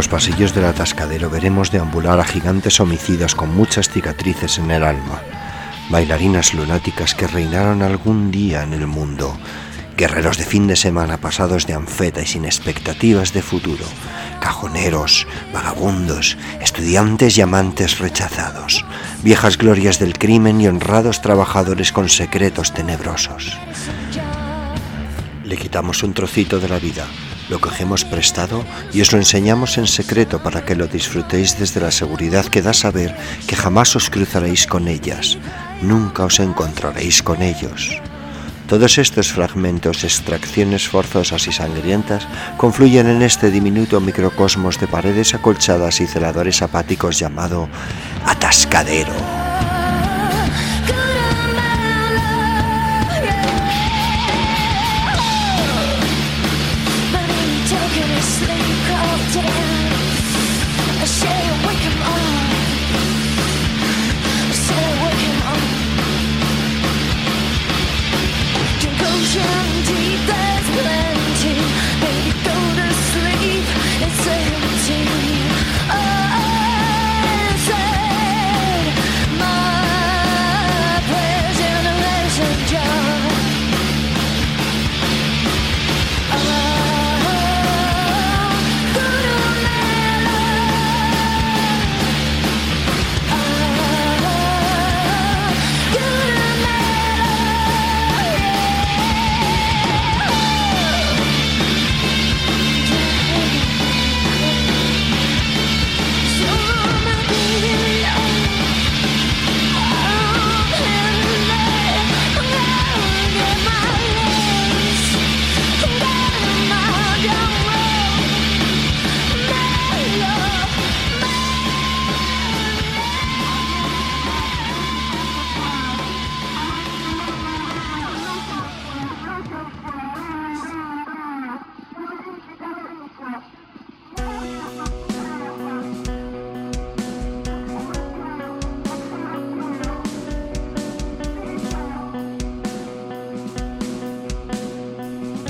Los pasillos del atascadero veremos deambular a gigantes homicidas con muchas cicatrices en el alma, bailarinas lunáticas que reinaron algún día en el mundo, guerreros de fin de semana pasados de anfeta y sin expectativas de futuro, cajoneros, vagabundos, estudiantes y amantes rechazados, viejas glorias del crimen y honrados trabajadores con secretos tenebrosos. Le quitamos un trocito de la vida, lo cogemos prestado y os lo enseñamos en secreto para que lo disfrutéis desde la seguridad que da saber que jamás os cruzaréis con ellas, nunca os encontraréis con ellos. Todos estos fragmentos, extracciones forzosas y sangrientas, confluyen en este diminuto microcosmos de paredes acolchadas y celadores apáticos llamado atascadero.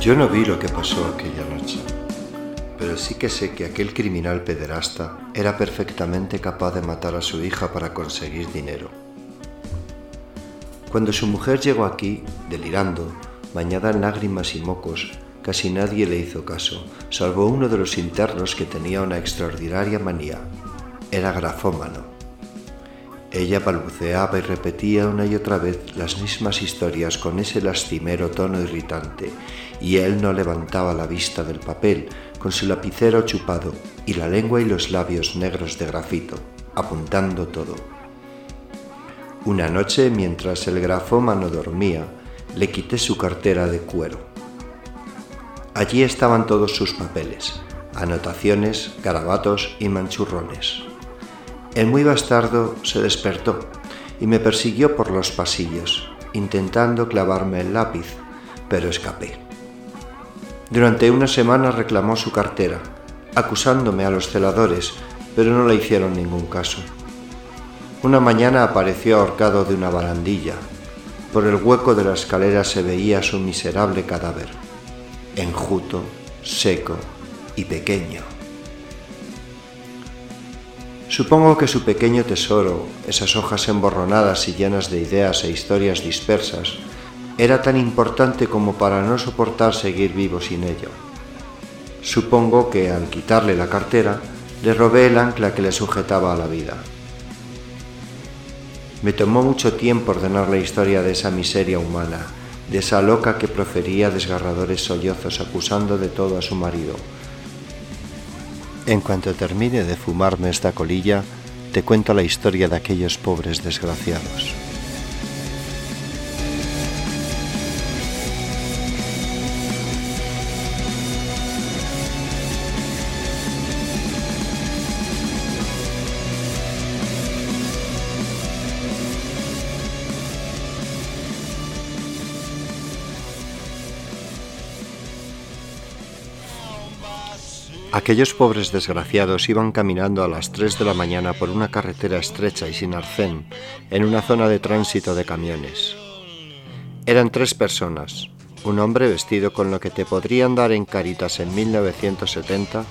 Yo no vi lo que pasó aquella noche, pero sí que sé que aquel criminal pederasta era perfectamente capaz de matar a su hija para conseguir dinero. Cuando su mujer llegó aquí, delirando, bañada en lágrimas y mocos, casi nadie le hizo caso, salvo uno de los internos que tenía una extraordinaria manía. Era grafómano. Ella balbuceaba y repetía una y otra vez las mismas historias con ese lastimero tono irritante, y él no levantaba la vista del papel, con su lapicero chupado y la lengua y los labios negros de grafito, apuntando todo. Una noche, mientras el grafómano dormía, le quité su cartera de cuero. Allí estaban todos sus papeles, anotaciones, garabatos y manchurrones. El muy bastardo se despertó y me persiguió por los pasillos, intentando clavarme el lápiz, pero escapé. Durante una semana reclamó su cartera, acusándome a los celadores, pero no le hicieron ningún caso. Una mañana apareció ahorcado de una barandilla. Por el hueco de la escalera se veía su miserable cadáver, enjuto, seco y pequeño. Supongo que su pequeño tesoro, esas hojas emborronadas y llenas de ideas e historias dispersas, era tan importante como para no soportar seguir vivo sin ello. Supongo que al quitarle la cartera, le robé el ancla que le sujetaba a la vida. Me tomó mucho tiempo ordenar la historia de esa miseria humana, de esa loca que profería desgarradores sollozos acusando de todo a su marido, en cuanto termine de fumarme esta colilla, te cuento la historia de aquellos pobres desgraciados. Aquellos pobres desgraciados iban caminando a las 3 de la mañana por una carretera estrecha y sin arcén, en una zona de tránsito de camiones. Eran tres personas, un hombre vestido con lo que te podrían dar en Caritas en 1970,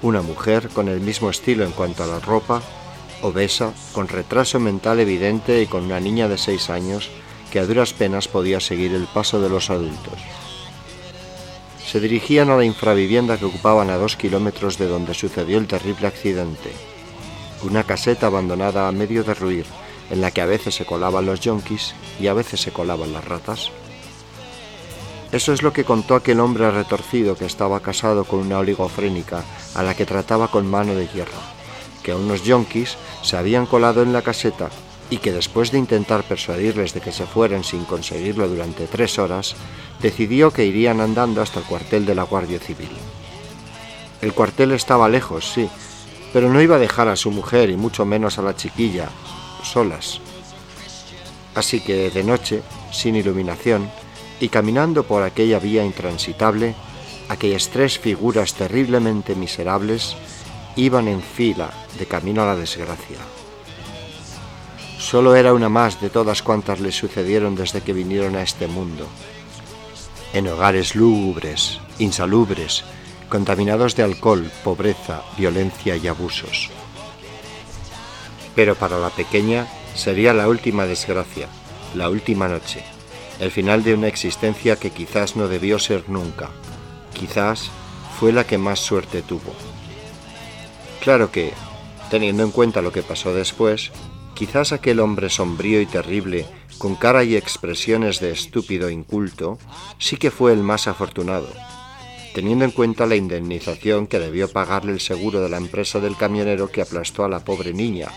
Una mujer con el mismo estilo en cuanto a la ropa, obesa, con retraso mental evidente y con una niña de seis años que a duras penas podía seguir el paso de los adultos. Se dirigían a la infravivienda que ocupaban a dos kilómetros de donde sucedió el terrible accidente. Una caseta abandonada a medio derruir, en la que a veces se colaban los yonkis y a veces se colaban las ratas. Eso es lo que contó aquel hombre retorcido que estaba casado con una oligofrénica a la que trataba con mano de hierro, que unos yonkis se habían colado en la caseta y que después de intentar persuadirles de que se fueran sin conseguirlo durante tres horas, decidió que irían andando hasta el cuartel de la Guardia Civil. El cuartel estaba lejos, sí, pero no iba a dejar a su mujer y mucho menos a la chiquilla solas. Así que de noche, sin iluminación, y caminando por aquella vía intransitable, aquellas tres figuras terriblemente miserables iban en fila de camino a la desgracia. Solo era una más de todas cuantas les sucedieron desde que vinieron a este mundo. En hogares lúgubres, insalubres, contaminados de alcohol, pobreza, violencia y abusos. Pero para la pequeña sería la última desgracia, la última noche el final de una existencia que quizás no debió ser nunca, quizás fue la que más suerte tuvo. Claro que, teniendo en cuenta lo que pasó después, quizás aquel hombre sombrío y terrible, con cara y expresiones de estúpido inculto, sí que fue el más afortunado, teniendo en cuenta la indemnización que debió pagarle el seguro de la empresa del camionero que aplastó a la pobre niña,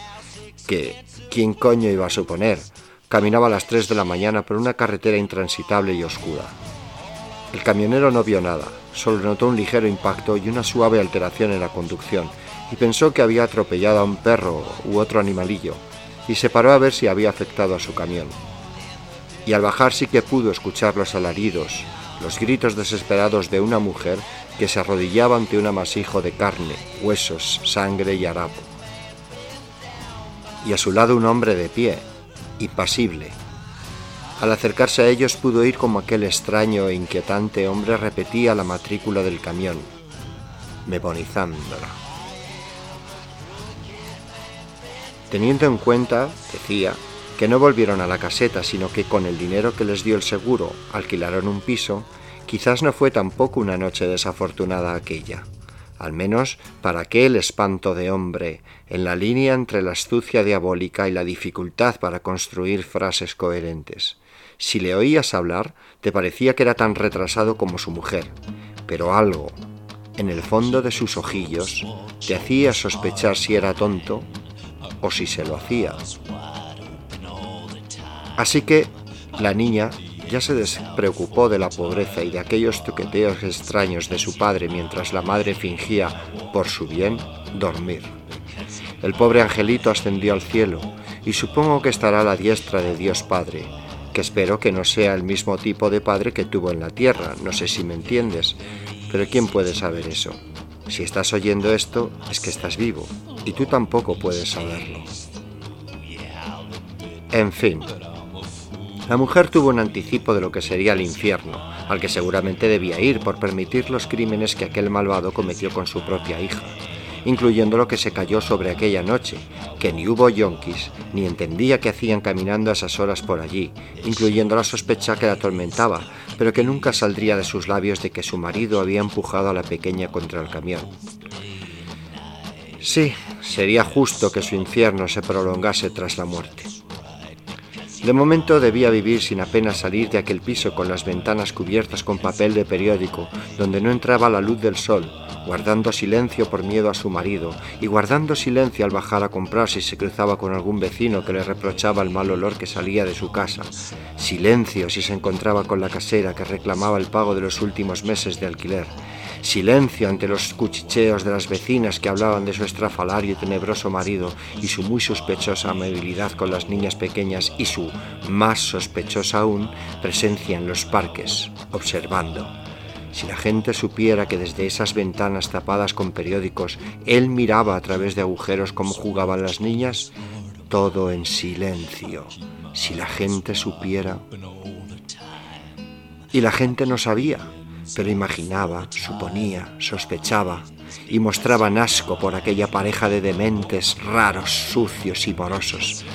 que, ¿quién coño iba a suponer? Caminaba a las 3 de la mañana por una carretera intransitable y oscura. El camionero no vio nada, solo notó un ligero impacto y una suave alteración en la conducción, y pensó que había atropellado a un perro u otro animalillo, y se paró a ver si había afectado a su camión. Y al bajar sí que pudo escuchar los alaridos, los gritos desesperados de una mujer que se arrodillaba ante un amasijo de carne, huesos, sangre y harapo. Y a su lado un hombre de pie, impasible. Al acercarse a ellos pudo oír como aquel extraño e inquietante hombre repetía la matrícula del camión, memonizándola. Teniendo en cuenta, decía, que no volvieron a la caseta, sino que con el dinero que les dio el seguro alquilaron un piso, quizás no fue tampoco una noche desafortunada aquella al menos para aquel espanto de hombre, en la línea entre la astucia diabólica y la dificultad para construir frases coherentes. Si le oías hablar, te parecía que era tan retrasado como su mujer, pero algo, en el fondo de sus ojillos, te hacía sospechar si era tonto o si se lo hacía. Así que la niña ya se despreocupó de la pobreza y de aquellos toqueteos extraños de su padre mientras la madre fingía, por su bien, dormir. El pobre angelito ascendió al cielo y supongo que estará a la diestra de Dios Padre, que espero que no sea el mismo tipo de padre que tuvo en la tierra, no sé si me entiendes, pero ¿quién puede saber eso? Si estás oyendo esto, es que estás vivo, y tú tampoco puedes saberlo. En fin, la mujer tuvo un anticipo de lo que sería el infierno, al que seguramente debía ir por permitir los crímenes que aquel malvado cometió con su propia hija, incluyendo lo que se cayó sobre aquella noche, que ni hubo yonkis, ni entendía qué hacían caminando a esas horas por allí, incluyendo la sospecha que la atormentaba, pero que nunca saldría de sus labios de que su marido había empujado a la pequeña contra el camión. Sí, sería justo que su infierno se prolongase tras la muerte. De momento debía vivir sin apenas salir de aquel piso con las ventanas cubiertas con papel de periódico, donde no entraba la luz del sol, guardando silencio por miedo a su marido, y guardando silencio al bajar a comprar si se cruzaba con algún vecino que le reprochaba el mal olor que salía de su casa, silencio si se encontraba con la casera que reclamaba el pago de los últimos meses de alquiler, silencio ante los cuchicheos de las vecinas que hablaban de su estrafalario y tenebroso marido y su muy sospechosa amabilidad con las niñas pequeñas y su, más sospechosa aún, presencia en los parques, observando. Si la gente supiera que desde esas ventanas tapadas con periódicos él miraba a través de agujeros cómo jugaban las niñas, todo en silencio. Si la gente supiera... Y la gente no sabía pero imaginaba, suponía, sospechaba, y mostraban asco por aquella pareja de dementes raros, sucios y porosos.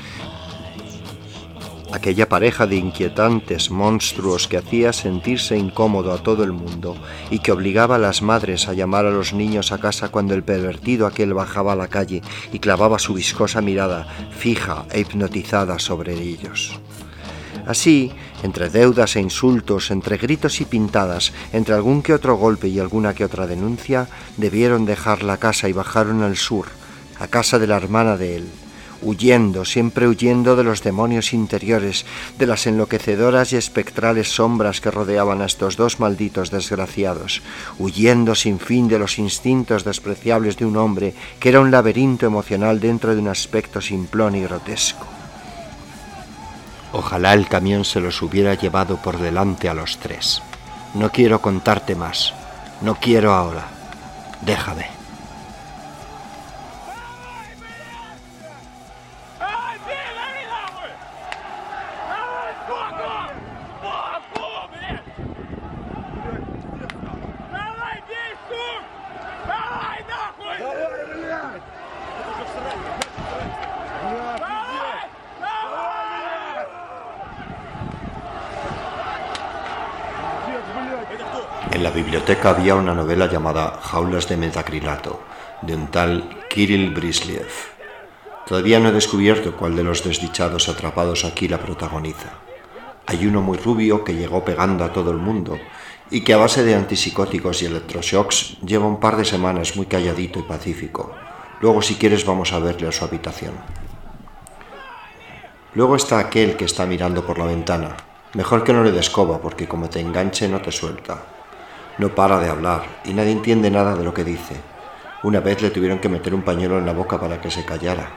Aquella pareja de inquietantes monstruos que hacía sentirse incómodo a todo el mundo y que obligaba a las madres a llamar a los niños a casa cuando el pervertido aquel bajaba a la calle y clavaba su viscosa mirada fija e hipnotizada sobre ellos. Así, entre deudas e insultos, entre gritos y pintadas, entre algún que otro golpe y alguna que otra denuncia, debieron dejar la casa y bajaron al sur, a casa de la hermana de él, huyendo, siempre huyendo de los demonios interiores, de las enloquecedoras y espectrales sombras que rodeaban a estos dos malditos desgraciados, huyendo sin fin de los instintos despreciables de un hombre que era un laberinto emocional dentro de un aspecto simplón y grotesco. Ojalá el camión se los hubiera llevado por delante a los tres. No quiero contarte más. No quiero ahora. Déjame. Biblioteca había una novela llamada Jaulas de metacrilato, de un tal Kirill Brisliev. Todavía no he descubierto cuál de los desdichados atrapados aquí la protagoniza. Hay uno muy rubio que llegó pegando a todo el mundo y que a base de antipsicóticos y electroshocks lleva un par de semanas muy calladito y pacífico. Luego si quieres vamos a verle a su habitación. Luego está aquel que está mirando por la ventana. Mejor que no le descoba porque como te enganche no te suelta. No para de hablar y nadie entiende nada de lo que dice. Una vez le tuvieron que meter un pañuelo en la boca para que se callara.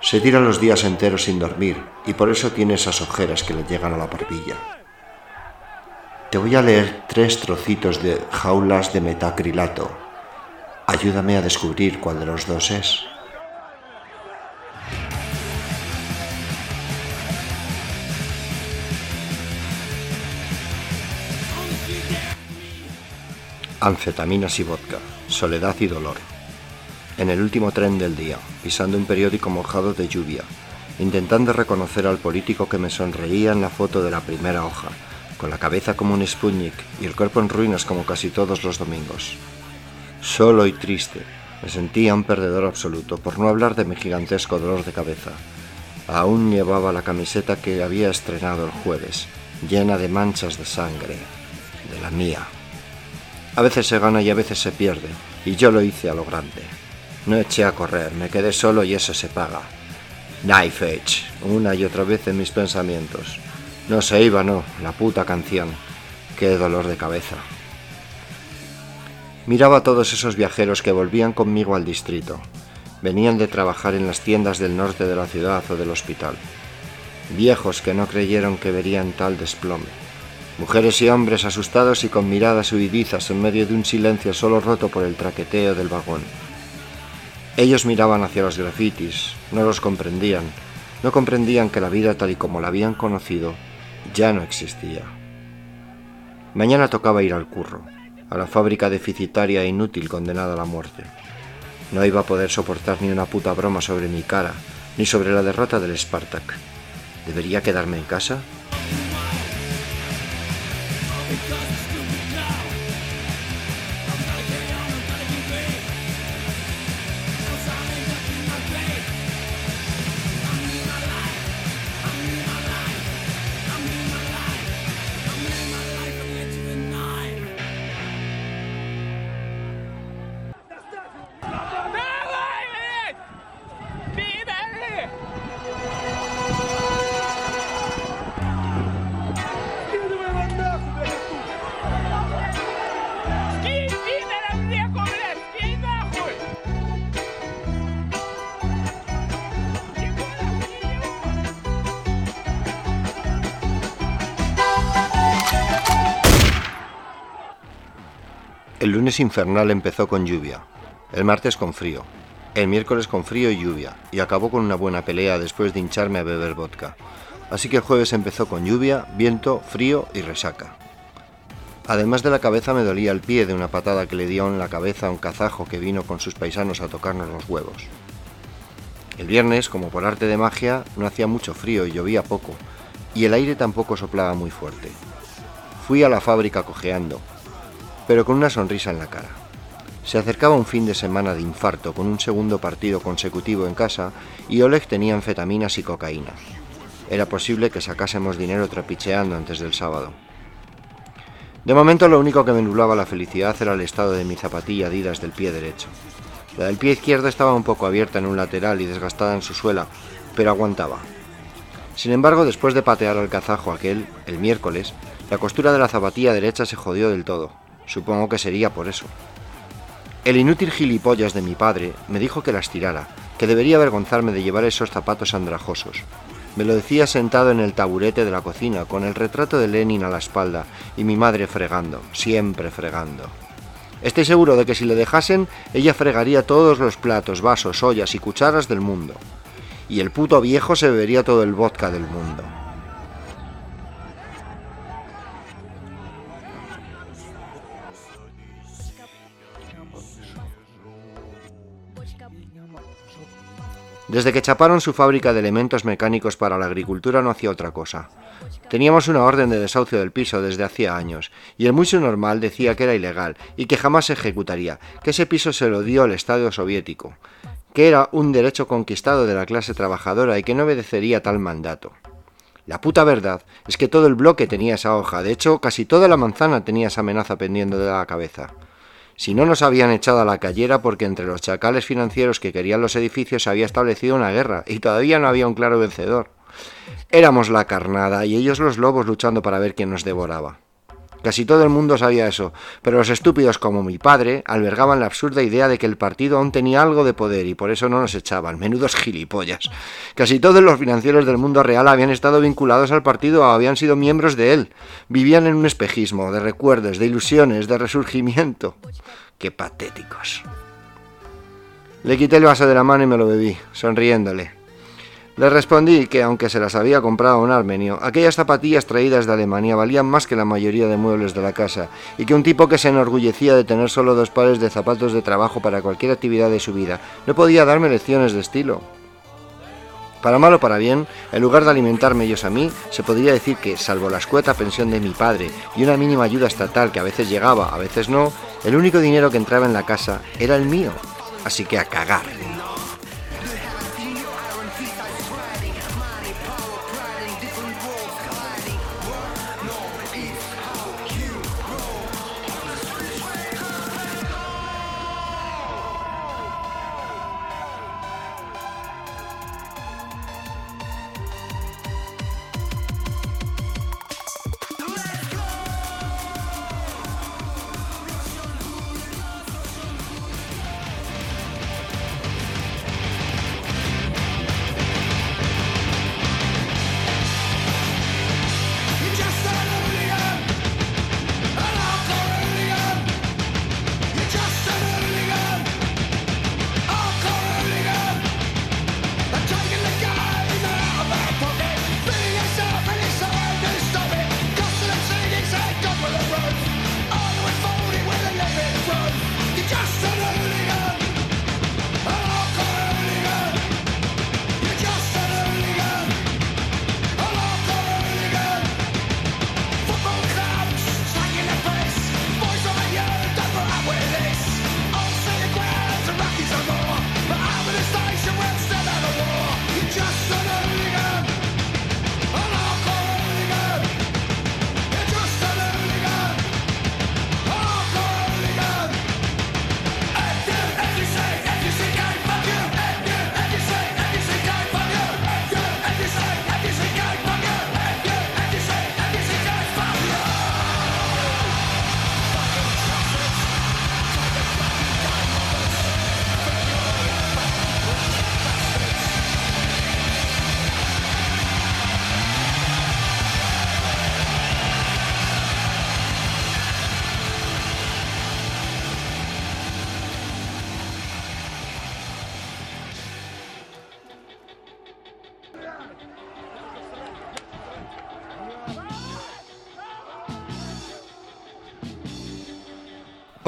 Se tira los días enteros sin dormir y por eso tiene esas ojeras que le llegan a la barbilla. Te voy a leer tres trocitos de jaulas de metacrilato. Ayúdame a descubrir cuál de los dos es. Anfetaminas y vodka, soledad y dolor. En el último tren del día, pisando un periódico mojado de lluvia, intentando reconocer al político que me sonreía en la foto de la primera hoja, con la cabeza como un Sputnik y el cuerpo en ruinas como casi todos los domingos. Solo y triste, me sentía un perdedor absoluto, por no hablar de mi gigantesco dolor de cabeza. Aún llevaba la camiseta que había estrenado el jueves, llena de manchas de sangre, de la mía. A veces se gana y a veces se pierde, y yo lo hice a lo grande. No eché a correr, me quedé solo y eso se paga. Knife Edge, una y otra vez en mis pensamientos. No se iba, no, la puta canción. Qué dolor de cabeza. Miraba a todos esos viajeros que volvían conmigo al distrito. Venían de trabajar en las tiendas del norte de la ciudad o del hospital. Viejos que no creyeron que verían tal desplome Mujeres y hombres asustados y con miradas huidizas en medio de un silencio solo roto por el traqueteo del vagón. Ellos miraban hacia los grafitis, no los comprendían, no comprendían que la vida tal y como la habían conocido ya no existía. Mañana tocaba ir al curro, a la fábrica deficitaria e inútil condenada a la muerte. No iba a poder soportar ni una puta broma sobre mi cara, ni sobre la derrota del Spartak. ¿Debería quedarme en casa? El lunes infernal empezó con lluvia, el martes con frío, el miércoles con frío y lluvia, y acabó con una buena pelea después de hincharme a beber vodka. Así que el jueves empezó con lluvia, viento, frío y resaca. Además de la cabeza me dolía el pie de una patada que le dio en la cabeza a un kazajo que vino con sus paisanos a tocarnos los huevos. El viernes, como por arte de magia, no hacía mucho frío y llovía poco, y el aire tampoco soplaba muy fuerte. Fui a la fábrica cojeando, pero con una sonrisa en la cara. Se acercaba un fin de semana de infarto con un segundo partido consecutivo en casa y Oleg tenía anfetaminas y cocaína. Era posible que sacásemos dinero trapicheando antes del sábado. De momento lo único que me nublaba la felicidad era el estado de mi zapatilla Adidas del pie derecho. La del pie izquierdo estaba un poco abierta en un lateral y desgastada en su suela, pero aguantaba. Sin embargo, después de patear al kazajo aquel, el miércoles, la costura de la zapatilla derecha se jodió del todo. Supongo que sería por eso. El inútil gilipollas de mi padre me dijo que las tirara, que debería avergonzarme de llevar esos zapatos andrajosos, me lo decía sentado en el taburete de la cocina, con el retrato de Lenin a la espalda y mi madre fregando, siempre fregando. Estoy seguro de que si le dejasen, ella fregaría todos los platos, vasos, ollas y cucharas del mundo. Y el puto viejo se bebería todo el vodka del mundo. Desde que chaparon su fábrica de elementos mecánicos para la agricultura no hacía otra cosa. Teníamos una orden de desahucio del piso desde hacía años, y el muy normal decía que era ilegal y que jamás se ejecutaría, que ese piso se lo dio el Estado soviético, que era un derecho conquistado de la clase trabajadora y que no obedecería tal mandato. La puta verdad es que todo el bloque tenía esa hoja, de hecho casi toda la manzana tenía esa amenaza pendiendo de la cabeza. Si no nos habían echado a la callera porque entre los chacales financieros que querían los edificios se había establecido una guerra y todavía no había un claro vencedor. Éramos la carnada y ellos los lobos luchando para ver quién nos devoraba. Casi todo el mundo sabía eso, pero los estúpidos como mi padre albergaban la absurda idea de que el partido aún tenía algo de poder y por eso no nos echaban, menudos gilipollas. Casi todos los financieros del mundo real habían estado vinculados al partido o habían sido miembros de él. Vivían en un espejismo de recuerdos, de ilusiones, de resurgimiento. ¡Qué patéticos! Le quité el vaso de la mano y me lo bebí, sonriéndole. Le respondí que, aunque se las había comprado un armenio, aquellas zapatillas traídas de Alemania valían más que la mayoría de muebles de la casa, y que un tipo que se enorgullecía de tener solo dos pares de zapatos de trabajo para cualquier actividad de su vida no podía darme lecciones de estilo. Para mal o para bien, en lugar de alimentarme ellos a mí, se podría decir que, salvo la escueta pensión de mi padre y una mínima ayuda estatal que a veces llegaba, a veces no, el único dinero que entraba en la casa era el mío. Así que a cagar.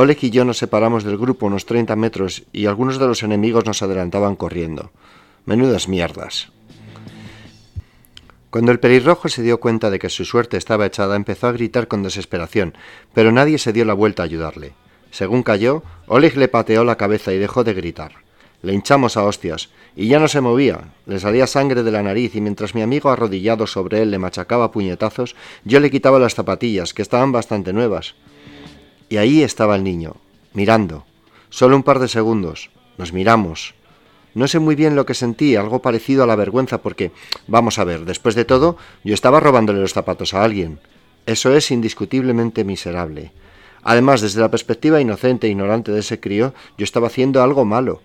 Oleg y yo nos separamos del grupo unos 30 metros y algunos de los enemigos nos adelantaban corriendo. Menudas mierdas. Cuando el pelirrojo se dio cuenta de que su suerte estaba echada, empezó a gritar con desesperación, pero nadie se dio la vuelta a ayudarle. Según cayó, Oleg le pateó la cabeza y dejó de gritar. Le hinchamos a hostias, y ya no se movía, le salía sangre de la nariz y mientras mi amigo arrodillado sobre él le machacaba puñetazos, yo le quitaba las zapatillas, que estaban bastante nuevas. Y ahí estaba el niño, mirando. Solo un par de segundos. Nos miramos. No sé muy bien lo que sentí, algo parecido a la vergüenza, porque, vamos a ver, después de todo, yo estaba robándole los zapatos a alguien. Eso es indiscutiblemente miserable. Además, desde la perspectiva inocente e ignorante de ese crío, yo estaba haciendo algo malo.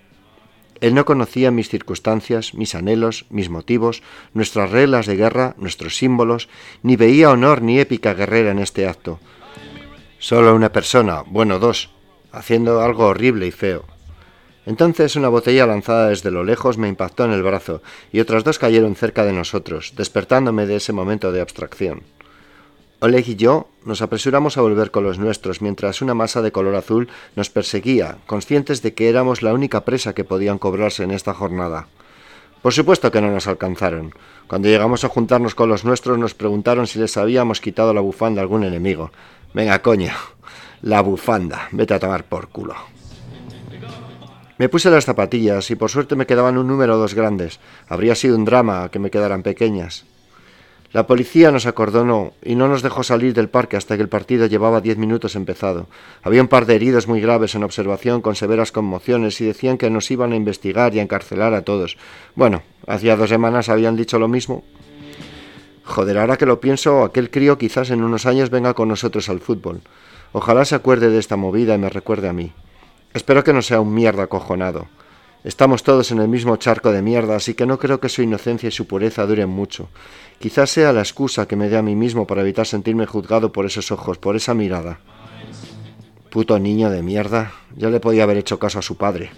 Él no conocía mis circunstancias, mis anhelos, mis motivos, nuestras reglas de guerra, nuestros símbolos, ni veía honor ni épica guerrera en este acto. Solo una persona, bueno, dos, haciendo algo horrible y feo. Entonces una botella lanzada desde lo lejos me impactó en el brazo y otras dos cayeron cerca de nosotros, despertándome de ese momento de abstracción. Oleg y yo nos apresuramos a volver con los nuestros mientras una masa de color azul nos perseguía, conscientes de que éramos la única presa que podían cobrarse en esta jornada. Por supuesto que no nos alcanzaron. Cuando llegamos a juntarnos con los nuestros nos preguntaron si les habíamos quitado la bufanda a algún enemigo. Venga, coño, la bufanda, vete a tomar por culo. Me puse las zapatillas y por suerte me quedaban un número dos grandes. Habría sido un drama que me quedaran pequeñas. La policía nos acordonó y no nos dejó salir del parque hasta que el partido llevaba diez minutos empezado. Había un par de heridos muy graves en observación con severas conmociones y decían que nos iban a investigar y a encarcelar a todos. Bueno, hacía dos semanas habían dicho lo mismo. Joder, ahora que lo pienso, aquel crío quizás en unos años venga con nosotros al fútbol. Ojalá se acuerde de esta movida y me recuerde a mí. Espero que no sea un mierda acojonado. Estamos todos en el mismo charco de mierda, así que no creo que su inocencia y su pureza duren mucho. Quizás sea la excusa que me dé a mí mismo para evitar sentirme juzgado por esos ojos, por esa mirada. Puto niño de mierda, ya le podía haber hecho caso a su padre.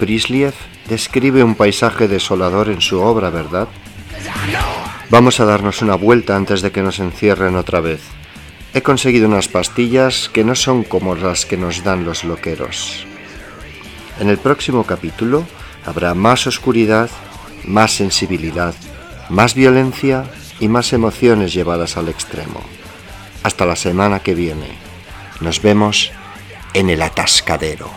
Prisliev describe un paisaje desolador en su obra, ¿verdad? Vamos a darnos una vuelta antes de que nos encierren otra vez. He conseguido unas pastillas que no son como las que nos dan los loqueros. En el próximo capítulo habrá más oscuridad, más sensibilidad, más violencia y más emociones llevadas al extremo. Hasta la semana que viene. Nos vemos en el atascadero.